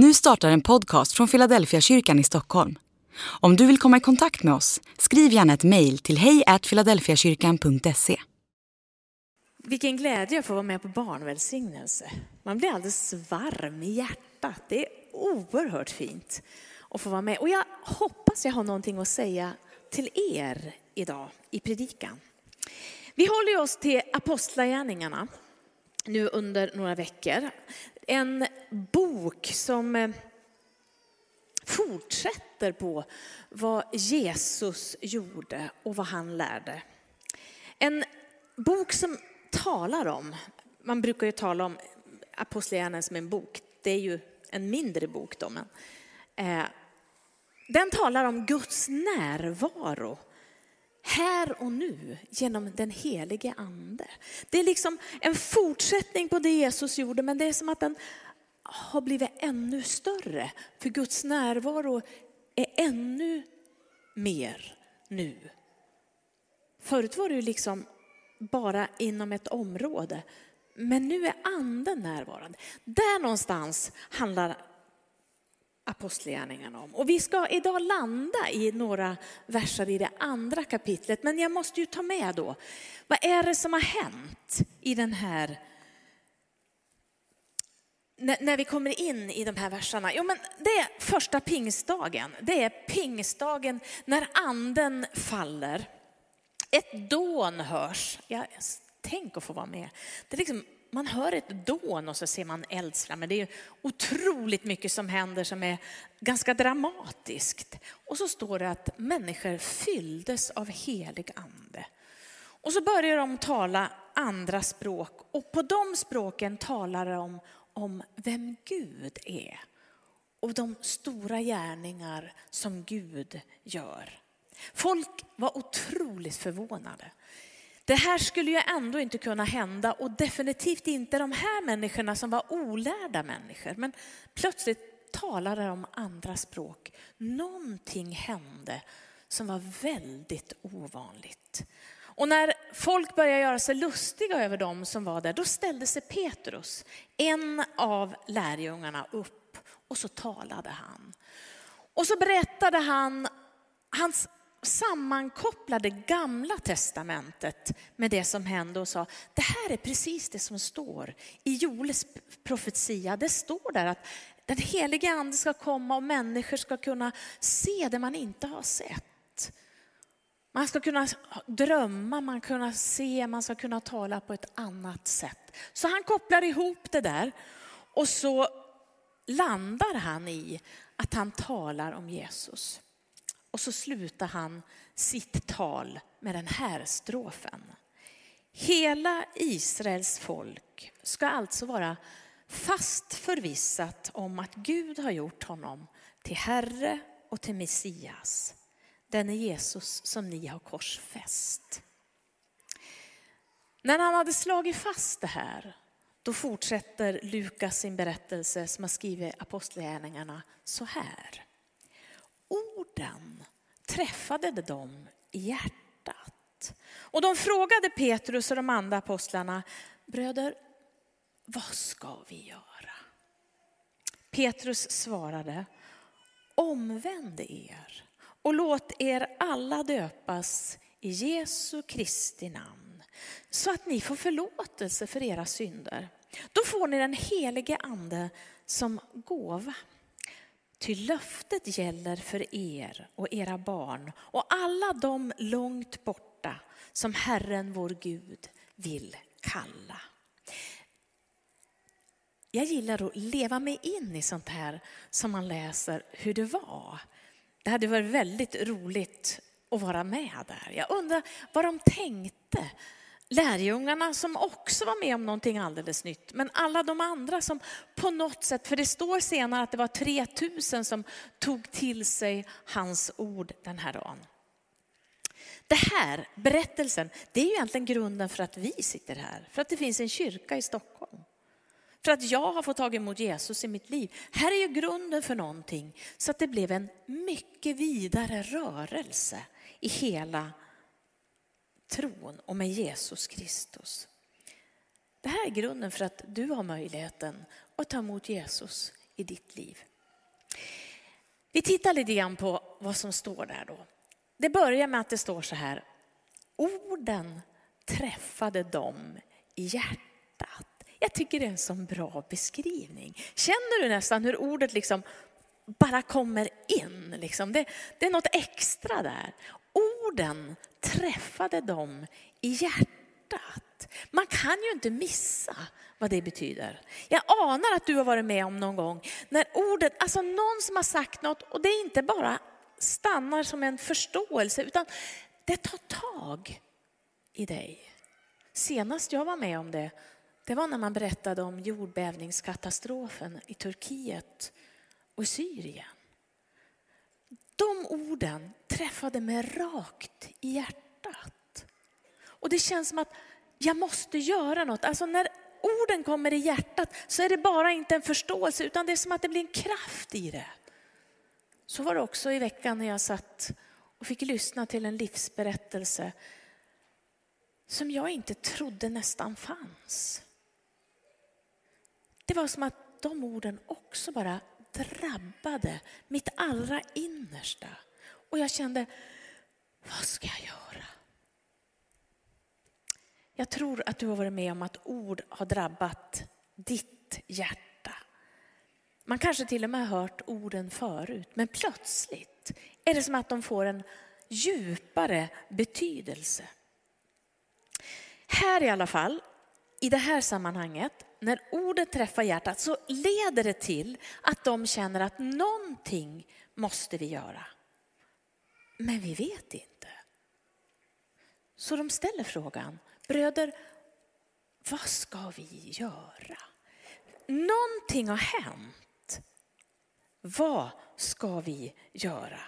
Nu startar en podcast från Philadelphia kyrkan i Stockholm. Om du vill komma i kontakt med oss, skriv gärna ett mejl till hejfiladelfiakyrkan.se. Vilken glädje att få vara med på barnvälsignelse. Man blir alldeles varm i hjärtat. Det är oerhört fint att få vara med. Och jag hoppas jag har någonting att säga till er idag i predikan. Vi håller oss till Apostlagärningarna nu under några veckor. En bok som eh, fortsätter på vad Jesus gjorde och vad han lärde. En bok som talar om, man brukar ju tala om Apostlagärningarna som en bok, det är ju en mindre bok då, men eh, den talar om Guds närvaro här och nu genom den helige ande. Det är liksom en fortsättning på det Jesus gjorde, men det är som att den har blivit ännu större. För Guds närvaro är ännu mer nu. Förut var det ju liksom bara inom ett område. Men nu är anden närvarande. Där någonstans handlar apostlagärningarna om. Och vi ska idag landa i några verser i det andra kapitlet. Men jag måste ju ta med då, vad är det som har hänt i den här när vi kommer in i de här verserna? Jo, men det är första pingstdagen. Det är pingstdagen när anden faller. Ett dån hörs. Jag, tänk att få vara med. Det är liksom man hör ett dån och så ser man eldsflammor. Det är otroligt mycket som händer som är ganska dramatiskt. Och så står det att människor fylldes av helig ande. Och så börjar de tala andra språk och på de språken talar de om vem Gud är och de stora gärningar som Gud gör. Folk var otroligt förvånade. Det här skulle ju ändå inte kunna hända och definitivt inte de här människorna som var olärda människor. Men plötsligt talade de andra språk. Någonting hände som var väldigt ovanligt. Och när folk började göra sig lustiga över dem som var där, då ställde sig Petrus, en av lärjungarna, upp och så talade han. Och så berättade han hans sammankopplade gamla testamentet med det som hände och sa, det här är precis det som står i Joles profetia. Det står där att den helige ande ska komma och människor ska kunna se det man inte har sett. Man ska kunna drömma, man ska kunna se, man ska kunna tala på ett annat sätt. Så han kopplar ihop det där och så landar han i att han talar om Jesus. Och så slutar han sitt tal med den här strofen. Hela Israels folk ska alltså vara fast förvissat om att Gud har gjort honom till Herre och till Messias. Denne Jesus som ni har korsfäst. När han hade slagit fast det här, då fortsätter Lukas sin berättelse som har skrivit Apostlagärningarna så här. Orden träffade dem i hjärtat. Och de frågade Petrus och de andra apostlarna, bröder, vad ska vi göra? Petrus svarade, omvänd er och låt er alla döpas i Jesu Kristi namn så att ni får förlåtelse för era synder. Då får ni den helige ande som gåva. Ty löftet gäller för er och era barn och alla de långt borta som Herren vår Gud vill kalla. Jag gillar att leva mig in i sånt här som man läser hur det var. Det hade varit väldigt roligt att vara med där. Jag undrar vad de tänkte lärjungarna som också var med om någonting alldeles nytt. Men alla de andra som på något sätt, för det står senare att det var 3000 som tog till sig hans ord den här dagen. Det här, berättelsen, det är ju egentligen grunden för att vi sitter här. För att det finns en kyrka i Stockholm. För att jag har fått tag emot Jesus i mitt liv. Här är ju grunden för någonting. Så att det blev en mycket vidare rörelse i hela tron och med Jesus Kristus. Det här är grunden för att du har möjligheten att ta emot Jesus i ditt liv. Vi tittar lite grann på vad som står där då. Det börjar med att det står så här. Orden träffade dem i hjärtat. Jag tycker det är en sån bra beskrivning. Känner du nästan hur ordet liksom bara kommer in? Liksom. Det, det är något extra där. Orden träffade dem i hjärtat. Man kan ju inte missa vad det betyder. Jag anar att du har varit med om någon gång när ordet, alltså någon som har sagt något och det inte bara stannar som en förståelse utan det tar tag i dig. Senast jag var med om det, det var när man berättade om jordbävningskatastrofen i Turkiet och i Syrien. De orden träffade mig rakt i hjärtat. Och det känns som att jag måste göra något. Alltså när orden kommer i hjärtat så är det bara inte en förståelse utan det är som att det blir en kraft i det. Så var det också i veckan när jag satt och fick lyssna till en livsberättelse som jag inte trodde nästan fanns. Det var som att de orden också bara drabbade mitt allra innersta. Och jag kände, vad ska jag göra? Jag tror att du har varit med om att ord har drabbat ditt hjärta. Man kanske till och med har hört orden förut, men plötsligt är det som att de får en djupare betydelse. Här i alla fall, i det här sammanhanget, när ordet träffar hjärtat så leder det till att de känner att någonting måste vi göra. Men vi vet inte. Så de ställer frågan, bröder, vad ska vi göra? Någonting har hänt. Vad ska vi göra?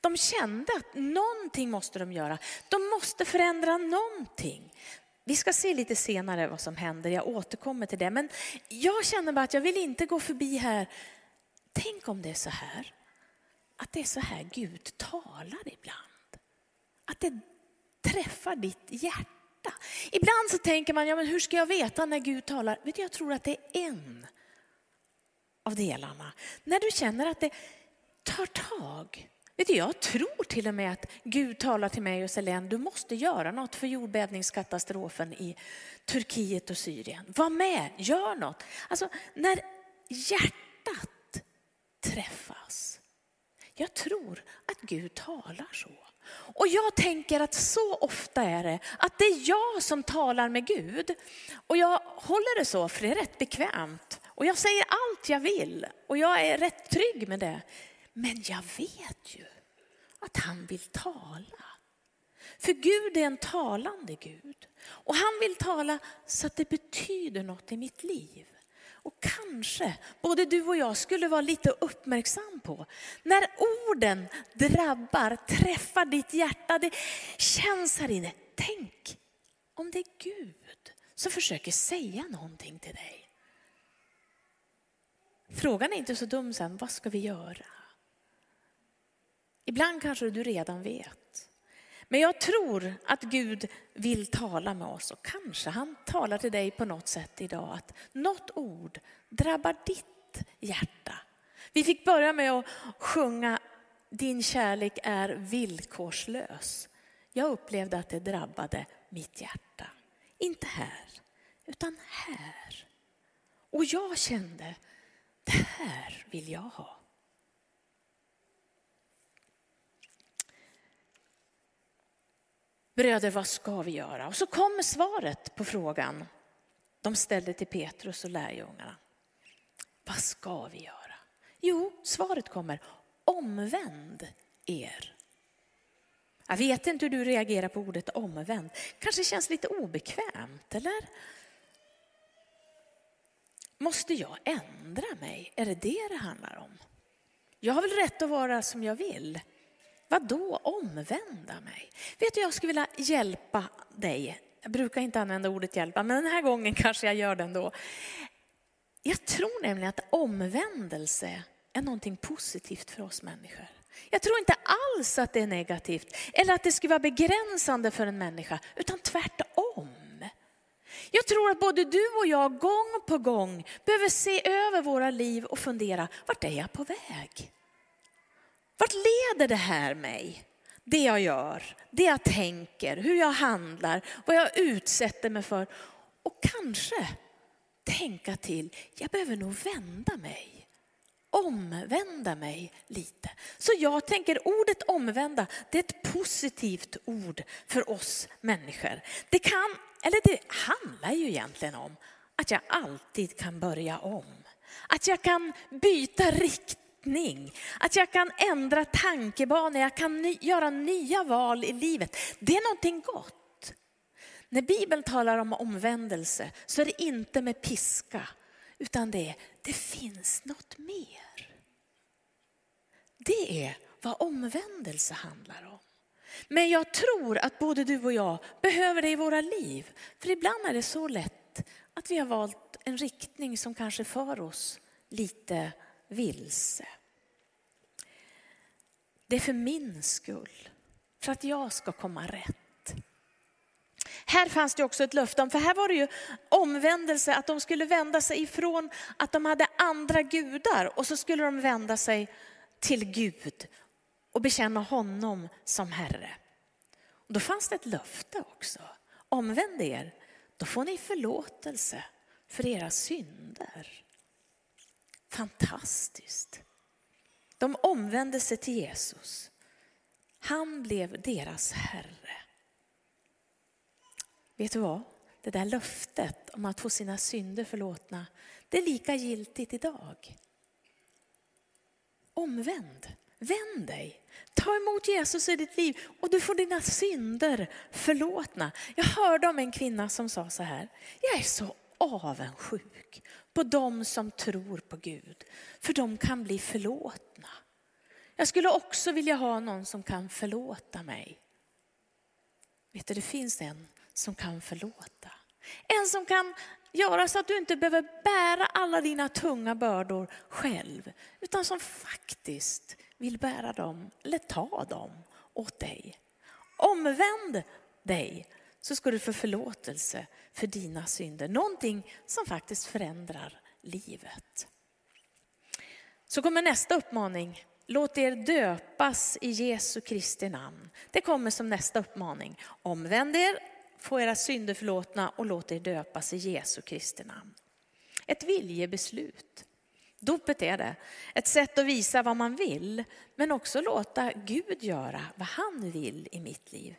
De kände att någonting måste de göra. De måste förändra någonting. Vi ska se lite senare vad som händer, jag återkommer till det. Men jag känner bara att jag vill inte gå förbi här. Tänk om det är så här, att det är så här Gud talar ibland. Att det träffar ditt hjärta. Ibland så tänker man, ja men hur ska jag veta när Gud talar? Vet du, jag tror att det är en av delarna. När du känner att det tar tag Vet du, jag tror till och med att Gud talar till mig och Selene, du måste göra något för jordbävningskatastrofen i Turkiet och Syrien. Var med, gör något. Alltså när hjärtat träffas. Jag tror att Gud talar så. Och jag tänker att så ofta är det att det är jag som talar med Gud. Och jag håller det så för det är rätt bekvämt. Och jag säger allt jag vill och jag är rätt trygg med det. Men jag vet ju att han vill tala. För Gud är en talande Gud. Och han vill tala så att det betyder något i mitt liv. Och kanske både du och jag skulle vara lite uppmärksam på när orden drabbar, träffar ditt hjärta, det känns här inne. Tänk om det är Gud som försöker säga någonting till dig. Frågan är inte så dum sen, vad ska vi göra? Ibland kanske du redan vet. Men jag tror att Gud vill tala med oss och kanske han talar till dig på något sätt idag att något ord drabbar ditt hjärta. Vi fick börja med att sjunga Din kärlek är villkorslös. Jag upplevde att det drabbade mitt hjärta. Inte här, utan här. Och jag kände, det här vill jag ha. Bröder, vad ska vi göra? Och så kommer svaret på frågan de ställde till Petrus och lärjungarna. Vad ska vi göra? Jo, svaret kommer, omvänd er. Jag vet inte hur du reagerar på ordet omvänd. Kanske känns lite obekvämt, eller? Måste jag ändra mig? Är det det det handlar om? Jag har väl rätt att vara som jag vill? Vad då omvända mig? Vet du, jag skulle vilja hjälpa dig. Jag brukar inte använda ordet hjälpa, men den här gången kanske jag gör det ändå. Jag tror nämligen att omvändelse är någonting positivt för oss människor. Jag tror inte alls att det är negativt eller att det skulle vara begränsande för en människa, utan tvärtom. Jag tror att både du och jag gång på gång behöver se över våra liv och fundera, vart är jag på väg? Vart leder det här mig? Det jag gör, det jag tänker, hur jag handlar, vad jag utsätter mig för. Och kanske tänka till, jag behöver nog vända mig omvända mig lite. Så jag tänker ordet omvända, det är ett positivt ord för oss människor. Det kan, eller det handlar ju egentligen om att jag alltid kan börja om. Att jag kan byta riktning, att jag kan ändra tankebanor, jag kan göra nya val i livet. Det är någonting gott. När Bibeln talar om omvändelse så är det inte med piska, utan det är, det finns något mer. Det är vad omvändelse handlar om. Men jag tror att både du och jag behöver det i våra liv. För ibland är det så lätt att vi har valt en riktning som kanske för oss lite vilse. Det är för min skull, för att jag ska komma rätt. Här fanns det också ett löfte om, för här var det ju omvändelse, att de skulle vända sig ifrån att de hade andra gudar och så skulle de vända sig till Gud och bekänna honom som Herre. Och då fanns det ett löfte också. Omvänd er, då får ni förlåtelse för era synder. Fantastiskt. De omvände sig till Jesus. Han blev deras Herre. Vet du vad? Det där löftet om att få sina synder förlåtna, det är lika giltigt idag. Omvänd, vänd dig. Ta emot Jesus i ditt liv och du får dina synder förlåtna. Jag hörde om en kvinna som sa så här, jag är så avundsjuk på dem som tror på Gud, för de kan bli förlåtna. Jag skulle också vilja ha någon som kan förlåta mig. Vet du, det finns en som kan förlåta. En som kan göra så att du inte behöver bära alla dina tunga bördor själv, utan som faktiskt vill bära dem, eller ta dem åt dig. Omvänd dig så ska du få förlåtelse för dina synder. Någonting som faktiskt förändrar livet. Så kommer nästa uppmaning. Låt er döpas i Jesu Kristi namn. Det kommer som nästa uppmaning. Omvänd er få era synder förlåtna och låt er döpas i Jesu Kristi namn. Ett viljebeslut. Dopet är det. Ett sätt att visa vad man vill, men också låta Gud göra vad han vill i mitt liv.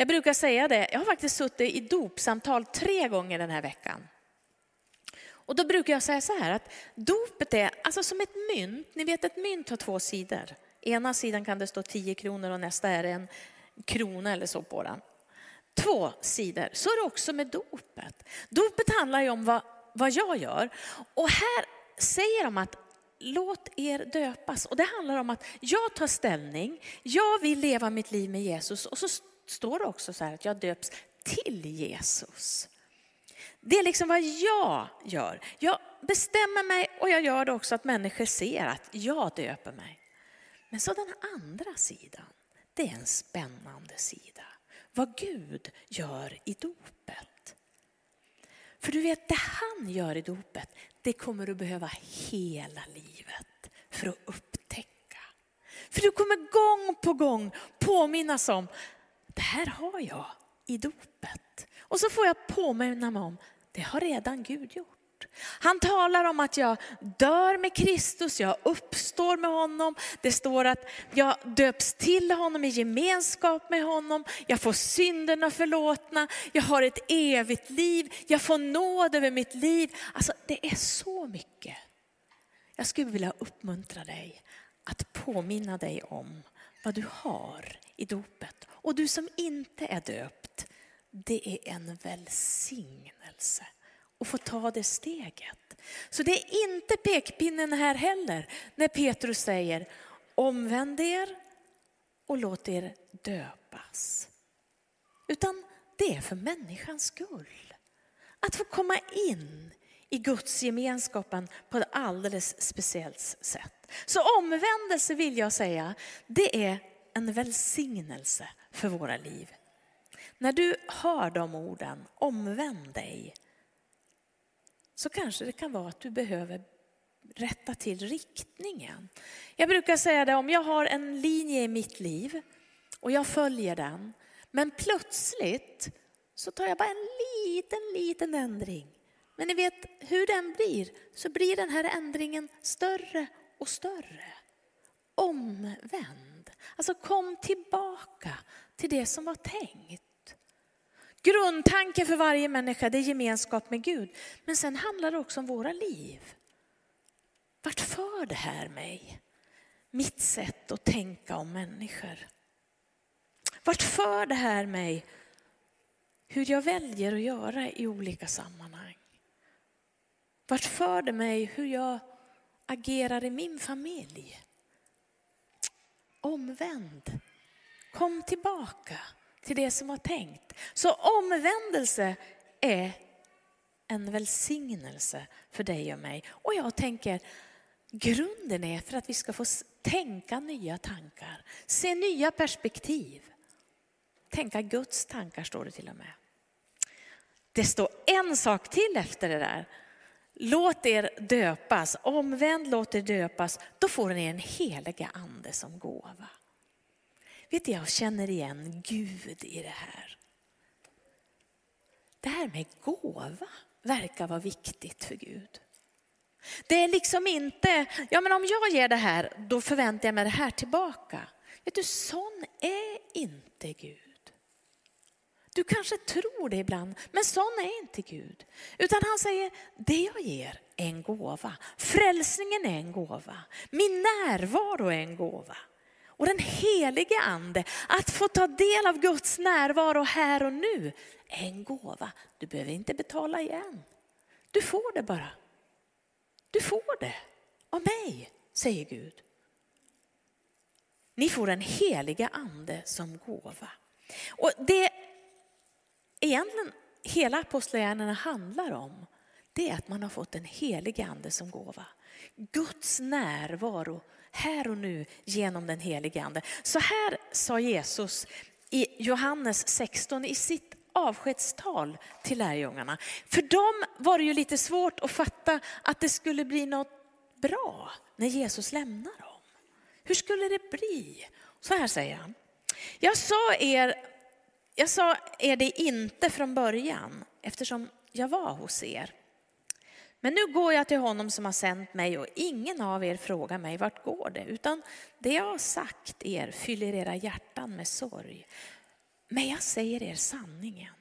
Jag brukar säga det, jag har faktiskt suttit i dopsamtal tre gånger den här veckan. Och då brukar jag säga så här att dopet är alltså som ett mynt. Ni vet ett mynt har två sidor. Ena sidan kan det stå 10 kronor och nästa är det en krona eller så på den två sidor. Så är det också med dopet. Dopet handlar ju om vad, vad jag gör. Och här säger de att låt er döpas. Och det handlar om att jag tar ställning, jag vill leva mitt liv med Jesus. Och så står det också så här att jag döps till Jesus. Det är liksom vad jag gör. Jag bestämmer mig och jag gör det också att människor ser att jag döper mig. Men så den andra sidan, det är en spännande sida vad Gud gör i dopet. För du vet, det han gör i dopet, det kommer du behöva hela livet för att upptäcka. För du kommer gång på gång påminnas om, det här har jag i dopet. Och så får jag påminna mig om, det har redan Gud gjort. Han talar om att jag dör med Kristus, jag uppstår med honom. Det står att jag döps till honom i gemenskap med honom. Jag får synderna förlåtna, jag har ett evigt liv, jag får nåd över mitt liv. Alltså det är så mycket. Jag skulle vilja uppmuntra dig att påminna dig om vad du har i dopet. Och du som inte är döpt, det är en välsignelse att få ta det steget. Så det är inte pekpinnen här heller när Petrus säger omvänd er och låt er döpas. Utan det är för människans skull. Att få komma in i Guds gemenskapen på ett alldeles speciellt sätt. Så omvändelse vill jag säga, det är en välsignelse för våra liv. När du hör de orden, omvänd dig, så kanske det kan vara att du behöver rätta till riktningen. Jag brukar säga det om jag har en linje i mitt liv och jag följer den, men plötsligt så tar jag bara en liten, liten ändring. Men ni vet hur den blir, så blir den här ändringen större och större. Omvänd. Alltså kom tillbaka till det som var tänkt. Grundtanken för varje människa det är gemenskap med Gud. Men sen handlar det också om våra liv. Vart för det här mig? Mitt sätt att tänka om människor. Vart för det här mig? Hur jag väljer att göra i olika sammanhang. Vart för det mig hur jag agerar i min familj? Omvänd. Kom tillbaka till det som var tänkt. Så omvändelse är en välsignelse för dig och mig. Och jag tänker, grunden är för att vi ska få tänka nya tankar, se nya perspektiv. Tänka Guds tankar står det till och med. Det står en sak till efter det där. Låt er döpas, omvänd låt er döpas, då får ni en heliga ande som gåva. Vet du, jag känner igen Gud i det här. Det här med gåva verkar vara viktigt för Gud. Det är liksom inte, ja men om jag ger det här, då förväntar jag mig det här tillbaka. Vet du, sån är inte Gud. Du kanske tror det ibland, men sån är inte Gud. Utan han säger, det jag ger är en gåva. Frälsningen är en gåva. Min närvaro är en gåva. Och den helige ande, att få ta del av Guds närvaro här och nu, är en gåva. Du behöver inte betala igen. Du får det bara. Du får det av mig, säger Gud. Ni får den heliga ande som gåva. Och det egentligen hela apostlagärningarna handlar om, det är att man har fått en helig ande som gåva. Guds närvaro här och nu genom den helige ande. Så här sa Jesus i Johannes 16 i sitt avskedstal till lärjungarna. För dem var det ju lite svårt att fatta att det skulle bli något bra när Jesus lämnar dem. Hur skulle det bli? Så här säger han. Jag sa er, jag sa er det inte från början eftersom jag var hos er. Men nu går jag till honom som har sänt mig och ingen av er frågar mig vart går det, utan det jag har sagt er fyller era hjärtan med sorg. Men jag säger er sanningen.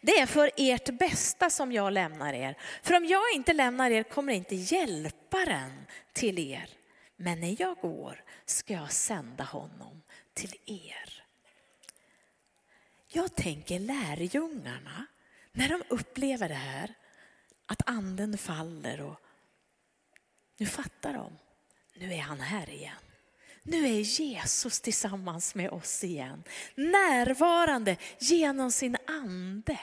Det är för ert bästa som jag lämnar er. För om jag inte lämnar er kommer inte hjälparen till er. Men när jag går ska jag sända honom till er. Jag tänker lärjungarna, när de upplever det här, att anden faller och nu fattar de, nu är han här igen. Nu är Jesus tillsammans med oss igen, närvarande genom sin ande.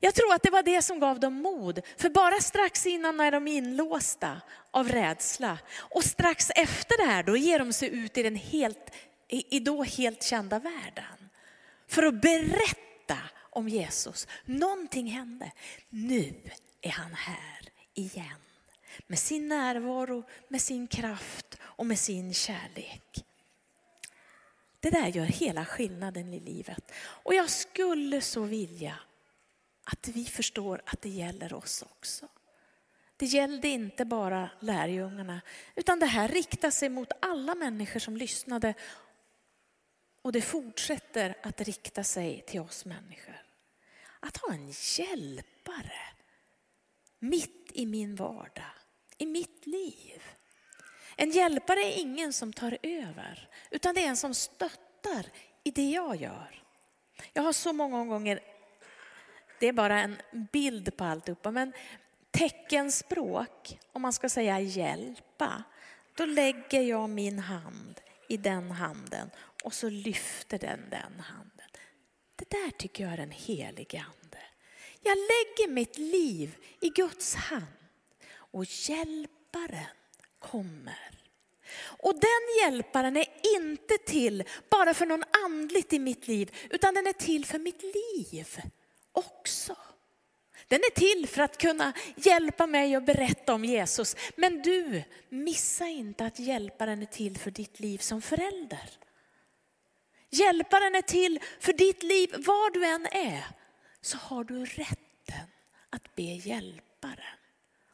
Jag tror att det var det som gav dem mod, för bara strax innan är de inlåsta av rädsla. Och strax efter det här, då ger de sig ut i den helt, i då helt kända världen. För att berätta om Jesus. Någonting hände. Nu är han här igen. Med sin närvaro, med sin kraft och med sin kärlek. Det där gör hela skillnaden i livet. Och jag skulle så vilja att vi förstår att det gäller oss också. Det gällde inte bara lärjungarna, utan det här riktar sig mot alla människor som lyssnade. Och det fortsätter att rikta sig till oss människor. Att ha en hjälpare mitt i min vardag, i mitt liv. En hjälpare är ingen som tar över, utan det är en som stöttar i det jag gör. Jag har så många gånger, det är bara en bild på alltihopa, men teckenspråk, om man ska säga hjälpa, då lägger jag min hand i den handen och så lyfter den den handen. Det där tycker jag är den helige ande. Jag lägger mitt liv i Guds hand och hjälparen kommer. Och den hjälparen är inte till bara för någon andligt i mitt liv, utan den är till för mitt liv också. Den är till för att kunna hjälpa mig att berätta om Jesus. Men du, missa inte att hjälparen är till för ditt liv som förälder. Hjälparen är till för ditt liv var du än är. Så har du rätten att be hjälparen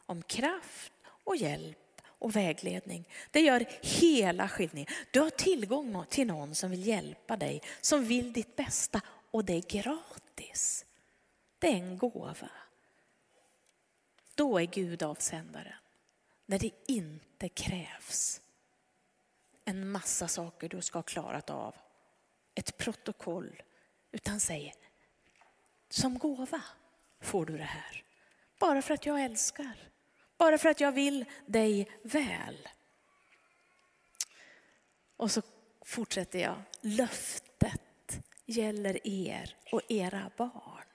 om kraft och hjälp och vägledning. Det gör hela skillnaden. Du har tillgång till någon som vill hjälpa dig, som vill ditt bästa och det är gratis. Det är en gåva. Då är Gud avsändaren. När det inte krävs en massa saker du ska ha klarat av. Ett protokoll. Utan säger, som gåva får du det här. Bara för att jag älskar. Bara för att jag vill dig väl. Och så fortsätter jag. Löftet gäller er och era barn.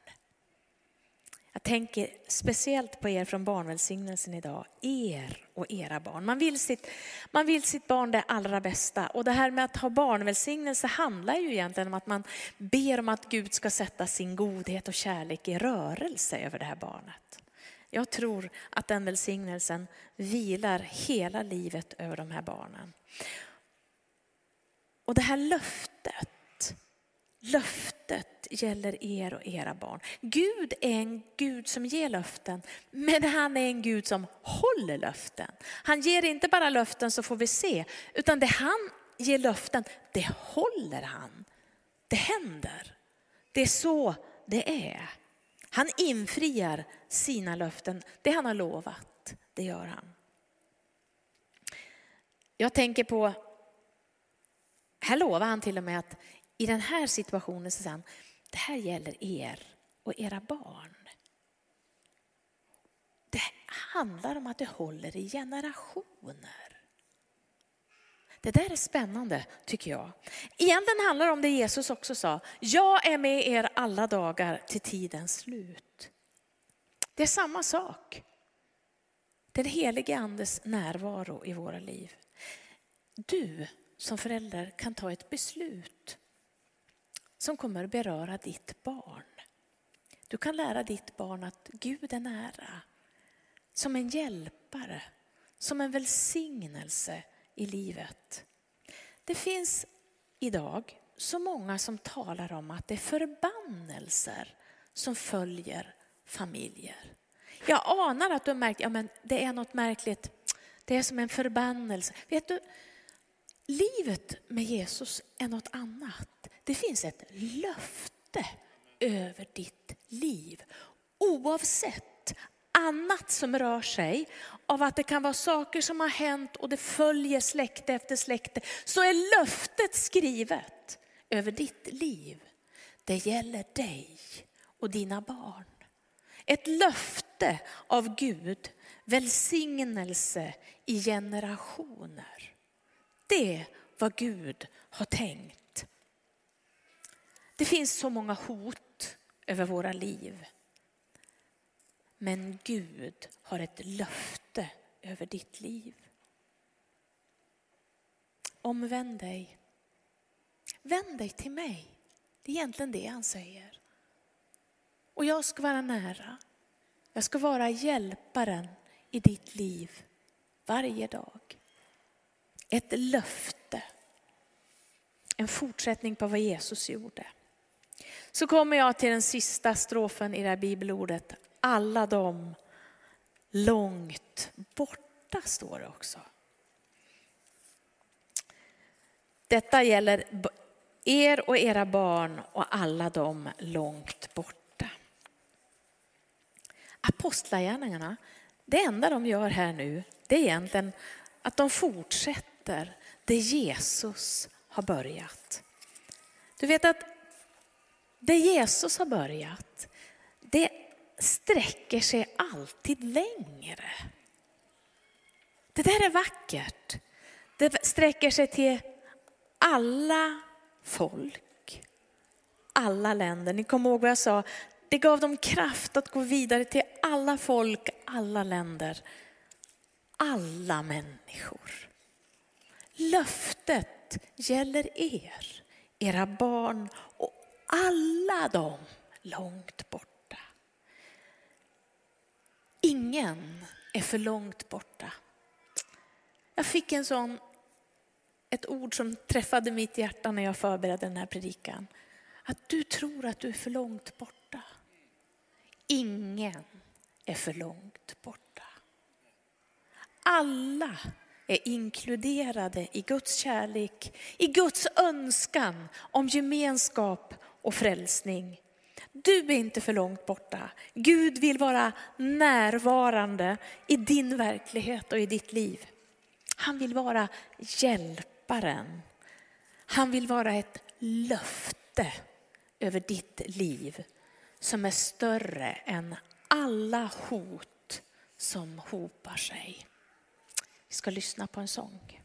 Jag tänker speciellt på er från barnvälsignelsen idag. Er och era barn. Man vill, sitt, man vill sitt barn det allra bästa. Och det här med att ha barnvälsignelse handlar ju egentligen om att man ber om att Gud ska sätta sin godhet och kärlek i rörelse över det här barnet. Jag tror att den välsignelsen vilar hela livet över de här barnen. Och det här löftet Löftet gäller er och era barn. Gud är en Gud som ger löften, men han är en Gud som håller löften. Han ger inte bara löften så får vi se, utan det han ger löften, det håller han. Det händer. Det är så det är. Han infriar sina löften. Det han har lovat, det gör han. Jag tänker på, här lovar han till och med att i den här situationen så säger han, det här gäller er och era barn. Det handlar om att det håller i generationer. Det där är spännande tycker jag. Egentligen handlar det om det Jesus också sa, jag är med er alla dagar till tidens slut. Det är samma sak. Den helige andes närvaro i våra liv. Du som förälder kan ta ett beslut som kommer att beröra ditt barn. Du kan lära ditt barn att Gud är nära. Som en hjälpare, som en välsignelse i livet. Det finns idag så många som talar om att det är förbannelser som följer familjer. Jag anar att du har märkt, ja men det är något märkligt, det är som en förbannelse. Vet du, livet med Jesus är något annat. Det finns ett löfte över ditt liv. Oavsett annat som rör sig av att det kan vara saker som har hänt och det följer släkte efter släkte, så är löftet skrivet över ditt liv. Det gäller dig och dina barn. Ett löfte av Gud, välsignelse i generationer. Det är vad Gud har tänkt. Det finns så många hot över våra liv. Men Gud har ett löfte över ditt liv. Omvänd dig. Vänd dig till mig. Det är egentligen det han säger. Och jag ska vara nära. Jag ska vara hjälparen i ditt liv varje dag. Ett löfte. En fortsättning på vad Jesus gjorde. Så kommer jag till den sista strofen i det här bibelordet. Alla de långt borta står det också. Detta gäller er och era barn och alla de långt borta. Apostlagärningarna, det enda de gör här nu, det är egentligen att de fortsätter det Jesus har börjat. Du vet att det Jesus har börjat, det sträcker sig alltid längre. Det där är vackert. Det sträcker sig till alla folk, alla länder. Ni kommer ihåg vad jag sa? Det gav dem kraft att gå vidare till alla folk, alla länder, alla människor. löftet gäller er, era barn alla de långt borta. Ingen är för långt borta. Jag fick en sån, ett ord som träffade mitt hjärta när jag förberedde den här predikan. Att du tror att du är för långt borta. Ingen är för långt borta. Alla är inkluderade i Guds kärlek, i Guds önskan om gemenskap och frälsning. Du är inte för långt borta. Gud vill vara närvarande i din verklighet och i ditt liv. Han vill vara hjälparen. Han vill vara ett löfte över ditt liv som är större än alla hot som hopar sig. Vi ska lyssna på en sång.